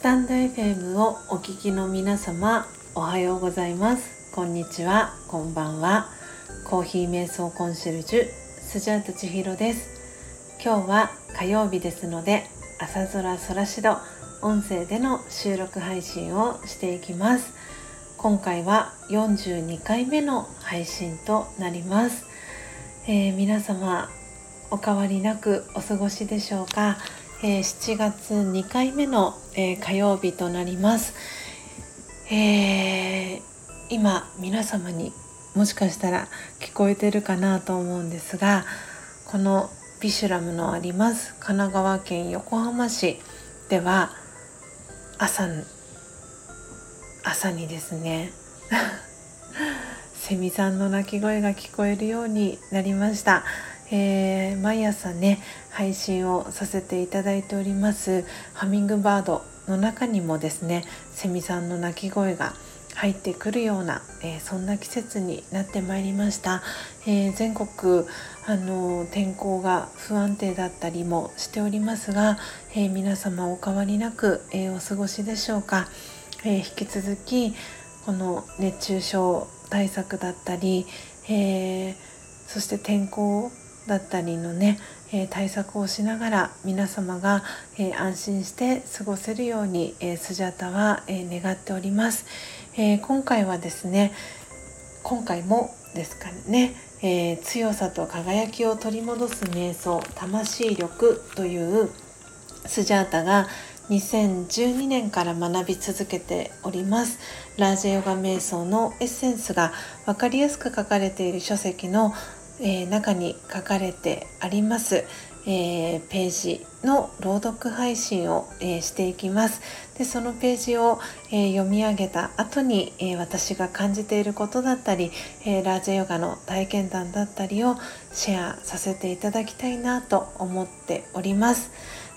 スタンド FM をお聞きの皆様おはようございます。こんにちは。こんばんは。コーヒー瞑想コンシェルジュスジャータ千尋です。今日は火曜日ですので朝空空しど音声での収録配信をしていきます。今回は42回目の配信となります、えー、皆様お変わりなくお過ごしでしょうか？えー、7月2回目の、えー、火曜日となります、えー、今皆様にもしかしたら聞こえてるかなと思うんですがこのビシュラムのあります神奈川県横浜市では朝朝にですね セミさんの鳴き声が聞こえるようになりました、えー、毎朝ね配信をさせていただいておりますハミングバードの中にもですねセミさんの鳴き声が入ってくるような、えー、そんな季節になってまいりました、えー、全国あの天候が不安定だったりもしておりますが、え、皆様お変わりなく、えお過ごしでしょうか、え引き続きこの熱中症対策だったり、えそして天候だったりのね、え対策をしながら皆様が、え安心して過ごせるように、えスジャタは、え願っております、え今回はですね今回もですかね、えー、強さと輝きを取り戻す瞑想魂力というスジャータが2012年から学び続けております。ラージェヨガ瞑想のエッセンスが分かりやすく書かれている書籍のえー、中に書かれてあります、えー、ページの朗読配信を、えー、していきますでそのページを、え読み上げた後に、え私が感じていることだったり、えラージェヨガの体験談だったりをシェアさせていただきたいなと思っております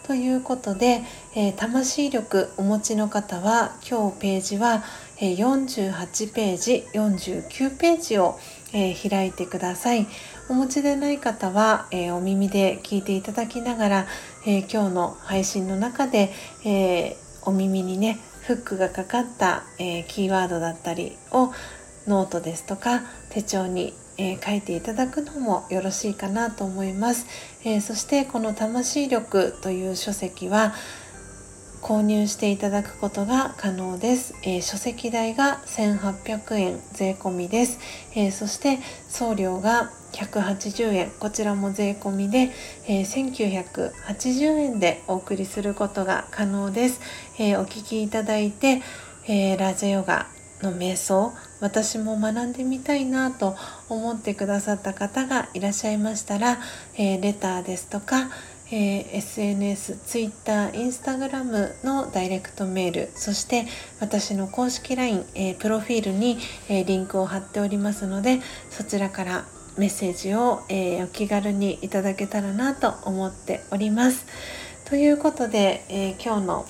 ということで、え魂力お持ちの方は今日ページはえ48ページ49ページを、え開いてください。お持ちでない方は、えー、お耳で聞いていただきながら、えー、今日の配信の中で、え、お耳にねフックがかかった、えキーワードだったりをノートですとか手帳に、え書いていただくのもよろしいかなと思います、えそしてこの「魂力」という書籍は購入していただくことが可能です、えー、書籍代が1800円税込みです、えー、そして送料が180円。こちらも税込みで、えー、1980円でお送りすることが可能です、えお聞きいただいて、えラジャヨガの瞑想私も学んでみたいなと思ってくださった方がいらっしゃいましたら、えレターですとか、えー、SNS、Twitter、Instagram のダイレクトメールそして私の公式 LINE、えー、プロフィールに、えー、リンクを貼っておりますのでそちらからメッセージを、えお気軽にいただけたらなと思っております。ということで、え今日の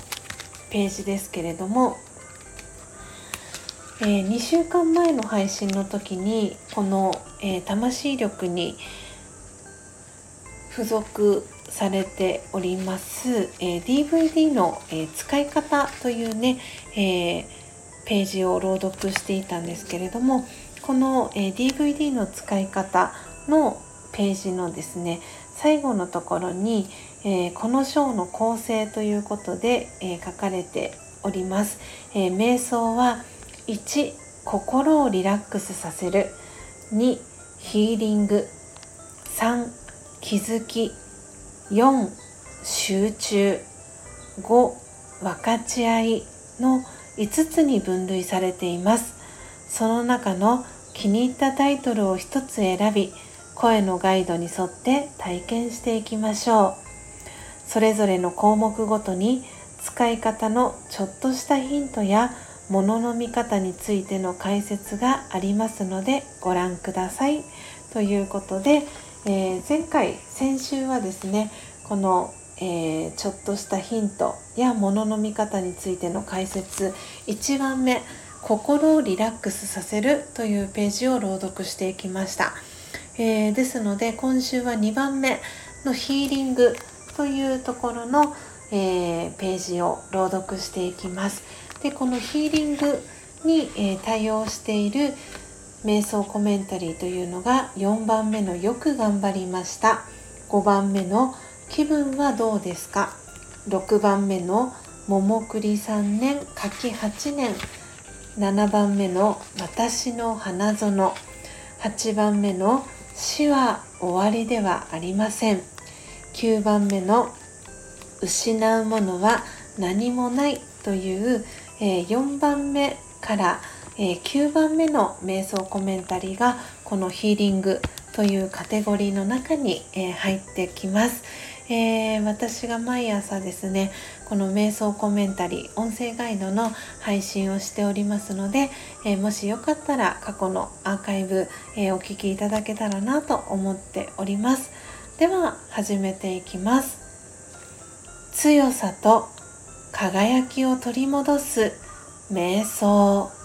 ページですけれども、え2週間前の配信の時にこの、え魂力に付属されております、えー、DVD の、えー、使い方というね、えー、ページを朗読していたんですけれどもこの、え DVD の使い方のページのですね最後のところに、えこの章の構成ということで、え書かれております、え瞑想は1心をリラックスさせる。2ヒーリング。3気づき。4集中5分かち合いの5つに分類されています。その中の気に入ったタイトルを1つ選び声のガイドに沿って体験していきましょう。それぞれの項目ごとに使い方のちょっとしたヒントや物の見方についての解説がありますのでご覧ください。ということでえー、前回先週はですねこの、えー、ちょっとしたヒントや物の見方についての解説1番目「心をリラックスさせる」というページを朗読していきました、えー、ですので今週は2番目の「ヒーリング」というところの、え、ページを朗読していきます。でこのヒーリングに、え、対応している瞑想コメンタリーというのが4番目のよく頑張りました。5番目の気分はどうですか？6番目の桃栗3年柿8年。7番目の私の花園。8番目の死は終わりではありません。9番目の失うものは何もないという、え、4番目から、えー、9番目の瞑想コメンタリーがこのヒーリングというカテゴリーの中に、えー、入ってきます。えー、私が毎朝ですねこの瞑想コメンタリー音声ガイドの配信をしておりますので、え、もしよかったら過去のアーカイブ、え、お聴きいただけたらなと思っております。では始めていきます。強さと輝きを取り戻す瞑想。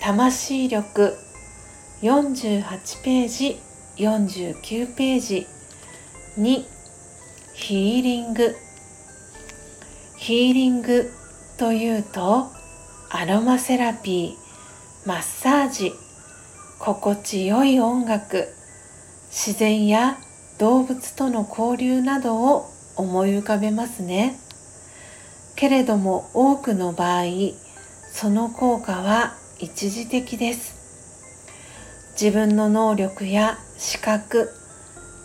魂力。48ページ。49ページ。2ヒーリング。ヒーリング。というとアロマセラピー。マッサージ。心地よい音楽。自然や動物との交流などを思い浮かべますね。けれども多くの場合その効果は一時的です。自分の能力や資格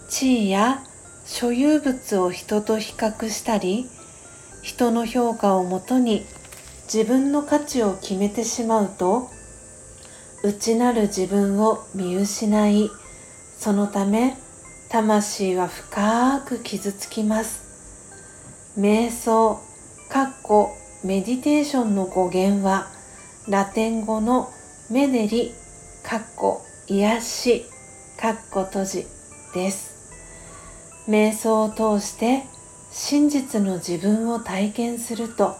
地位や所有物を人と比較したり人の評価をもとに自分の価値を決めてしまうと内なる自分を見失いそのため魂は深く傷つきます。瞑想かっこメディテーションの語源はラテン語のメデリかっこ癒しかっこ閉じです。瞑想を通して真実の自分を体験すると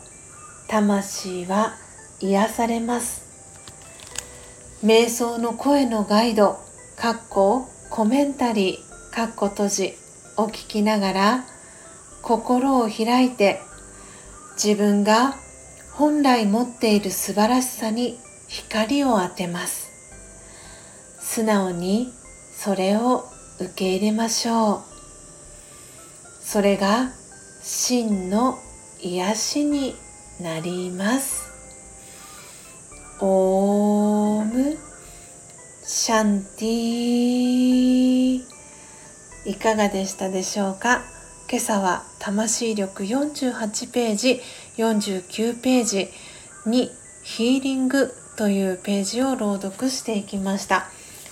魂は癒されます。瞑想の声のガイドかっこコメンタリーかっこ閉じを聞きながら心を開いて自分が本来持っている素晴らしさに光を当てます。素直にそれを受け入れましょう。それが真の癒しになります。オーム。シャンティいかがでしたでしょうか？今朝は魂力48ページ。49ページにヒーリングというページを朗読していきました、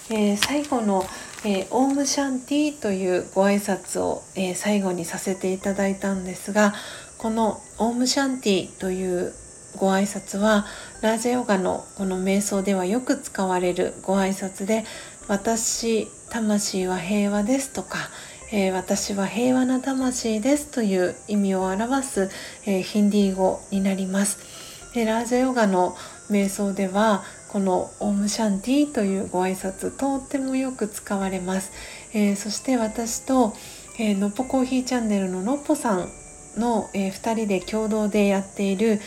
えー、最後のえー、オームシャンティというご挨拶を、えー、最後にさせていただいたんですがこのオームシャンティというご挨拶はラージャヨガのこの瞑想ではよく使われるご挨拶で私魂は平和ですとか、えー、私は平和な魂ですという意味を表す、えー、ヒンディー語になります。でラージャヨガの瞑想ではこのオームシャンティというご挨拶とってもよく使われます、えー、そして私と、えー、のっぽコーヒーチャンネルののっぽさんの、えー、2人で共同でやっている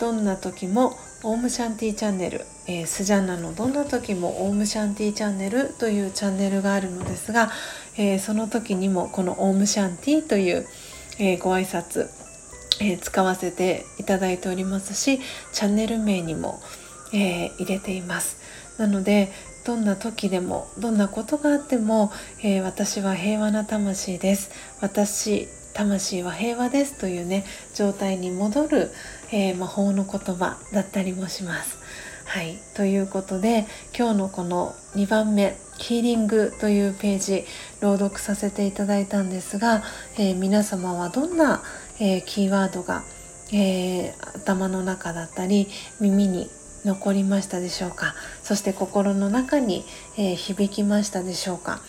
どんな時もオウムシャンティチャンネル、えー、スジャンナのどんな時もオウムシャンティチャンネルというチャンネルがあるのですが、えー、その時にもこのオウムシャンティという、えー、ご挨拶、え使わせていただいておりますしチャンネル名にも、え、入れています。なのでどんな時でもどんなことがあっても、え、私は平和な魂です。私魂は平和ですというね状態に戻る、えー、魔法の言葉だったりもします。はい。ということで今日のこの2番目「ヒーリング」というページ朗読させていただいたんですが、えー、皆様はどんな、えー、キーワードが、え頭の中だったり耳に残りましたでしょうか？そして心の中に、え、響きましたでしょうか、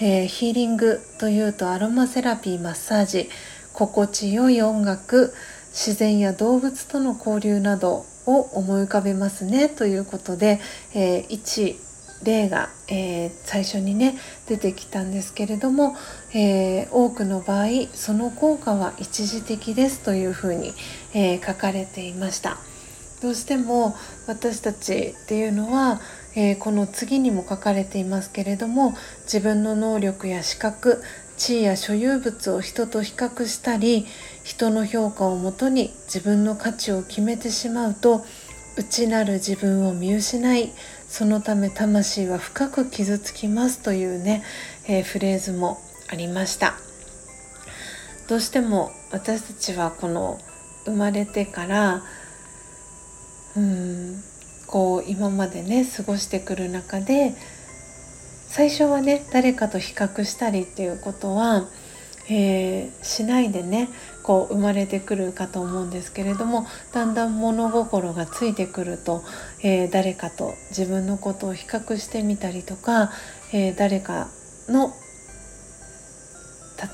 えー、ヒーリングというとアロマセラピーマッサージ。心地よい音楽自然や動物との交流などを思い浮かべますねということで、えー、1例が、えー、最初にね出てきたんですけれども、えー、多くの場合その効果は一時的ですというふうに、えー、書かれていました。どうしても私たちっていうのは、えこの次にも書かれていますけれども自分の能力や資格地位や所有物を人と比較したり人の評価をもとに自分の価値を決めてしまうと内なる自分を見失いそのため魂は深く傷つきますというね、えー、フレーズもありました。どうしても私たちはこの生まれてからうんこう今までね過ごしてくる中で最初はね誰かと比較したりっていうことはえー、しないでねこう生まれてくるかと思うんですけれどもだんだん物心がついてくると、えー、誰かと自分のことを比較してみたりとか、えー、誰かの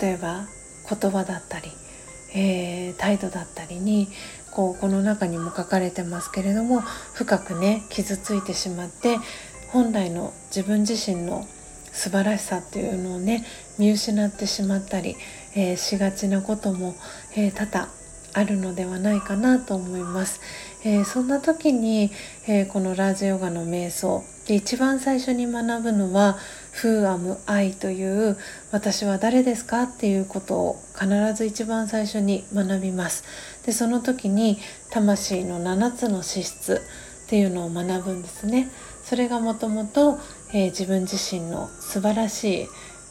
例えば言葉だったり、え、態度だったりにこうこの中にも書かれてますけれども深くね傷ついてしまって本来の自分自身の素晴らしさっていうのをね見失ってしまったり、えー、しがちなことも、えー、多々あるのではないかなと思います。えー、そんな時に、えー、このラージヨガの瞑想で一番最初に学ぶのは「Who am I」という「私は誰ですか?」っていうことを必ず一番最初に学びます。でその時に魂の7つの資質っていうのを学ぶんですね。それがもともとえ、自分自身の素晴らしい、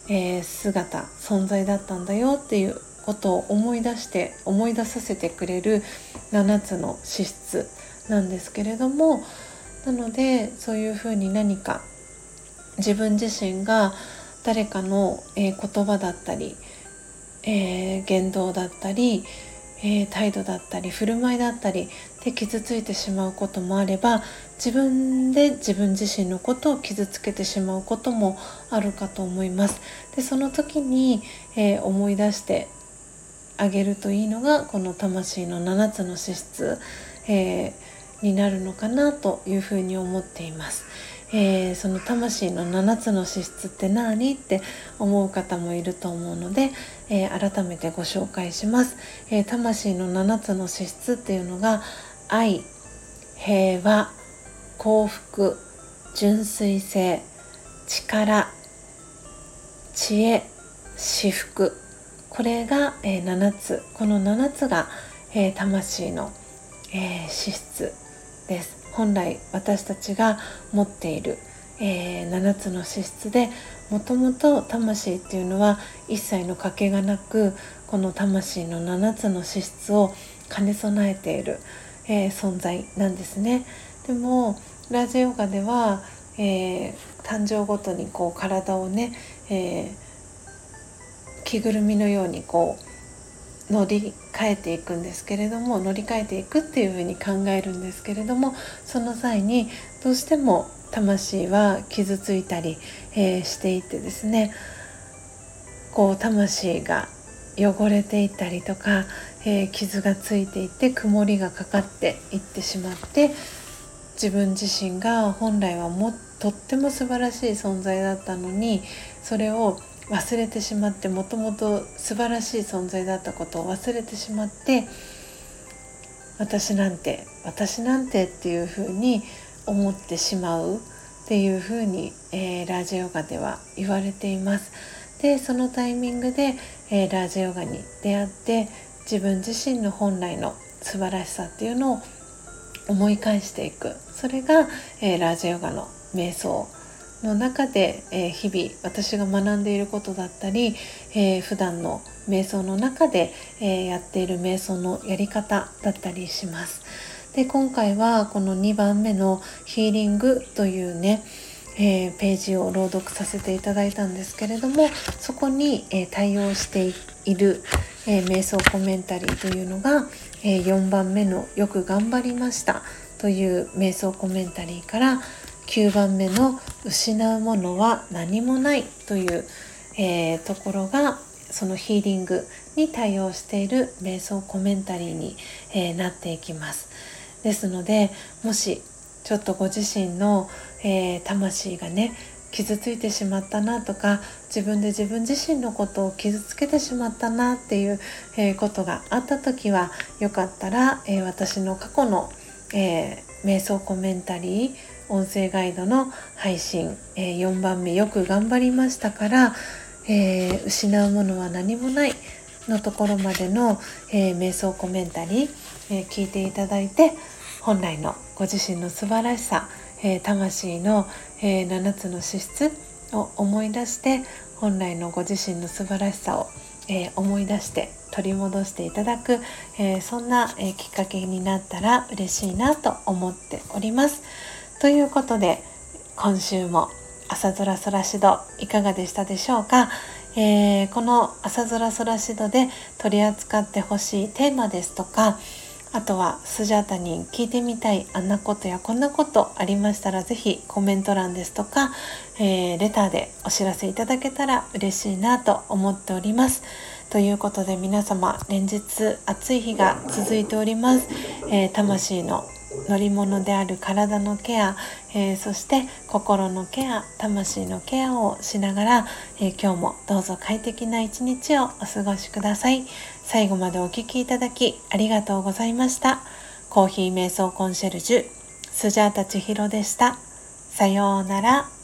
えー、姿存在だったんだよっていうことを思い出して思い出させてくれる7つの資質なんですけれどもなのでそういうふうに何か自分自身が誰かの、え、言葉だったり、えー、言動だったり、えー、態度だったり振る舞いだったりで傷ついてしまうこともあれば自分で自分自身のことを傷つけてしまうこともあるかと思います。でその時に、え、思い出してあげるといいのがこの魂の7つの資質、えー、になるのかなというふうに思っています。えー、その魂の7つの資質って何って思う方もいると思うので、えー、改めてご紹介します、えー、魂の7つの資質っていうのが愛平和幸福純粋性力知恵至福これが、えー、7つこの7つが、えー、魂の、えー、資質です本来私たちが持っている、えー、7つの資質でもともと魂っていうのは一切の欠けがなくこの魂の7つの資質を兼ね備えている、えー、存在なんですね。でもラジオガでは、えー、誕生ごとにこう体をね、え着ぐるみのようにこう乗り換えていくんですけれども乗り換えていくっていうふうに考えるんですけれどもその際にどうしても魂は傷ついたり、えー、していてですねこう魂が汚れていったりとか、えー、傷がついていって曇りがかかっていってしまって自分自身が本来はもとっても素晴らしい存在だったのにそれを忘れてしまってもともと素晴らしい存在だったことを忘れてしまって私なんて私なんてっていうふうに思ってしまうっていうふうに、えー、ラージヨガでは言われています。でそのタイミングで、えー、ラージヨガに出会って自分自身の本来の素晴らしさっていうのを思い返していくそれが、えー、ラージヨガの瞑想の中で、えー、日々私が学んでいることだったり、えー、普段の瞑想の中で、えー、やっている瞑想のやり方だったりします。で今回はこの2番目の「ヒーリング」というね、えー、ページを朗読させていただいたんですけれどもそこに、えー、対応している、えー、瞑想コメンタリーというのが、え4番目の「よく頑張りました」という瞑想コメンタリーから「9番目の「失うものは何もない」という、えー、ところがそのヒーリングに対応している瞑想コメンタリーに、えー、なっていきます。ですのでもし、ちょっとご自身の、えー、魂がね傷ついてしまったなとか自分で自分自身のことを傷つけてしまったなっていう、えー、ことがあった時はよかったら、えー、私の過去の、え瞑想コメンタリー音声ガイドの配信、え4番目よく頑張りましたから、え失うものは何もないのところまでの、え瞑想コメンタリー、え聞いていただいて本来のご自身の素晴らしさ、え魂の、え7つの資質を思い出して本来のご自身の素晴らしさを、え思い出して取り戻していただく、えそんな、えきっかけになったら嬉しいなと思っております。ということで今週も朝空空しどいかがでしたでしょうか、えー、この朝空空しどで取り扱ってほしいテーマですとかあとはスジャータに聞いてみたいあんなことやこんなことありましたら是非コメント欄ですとか、えー、レターでお知らせいただけたら嬉しいなと思っております。ということで皆様連日暑い日が続いております。えー、魂の乗り物である体のケア、えー、そして心のケア魂のケアをしながら、えー、今日もどうぞ快適な一日をお過ごしください。最後までお聴きいただきありがとうございました。コーヒー瞑想コンシェルジュスジャータチヒロでした。さようなら。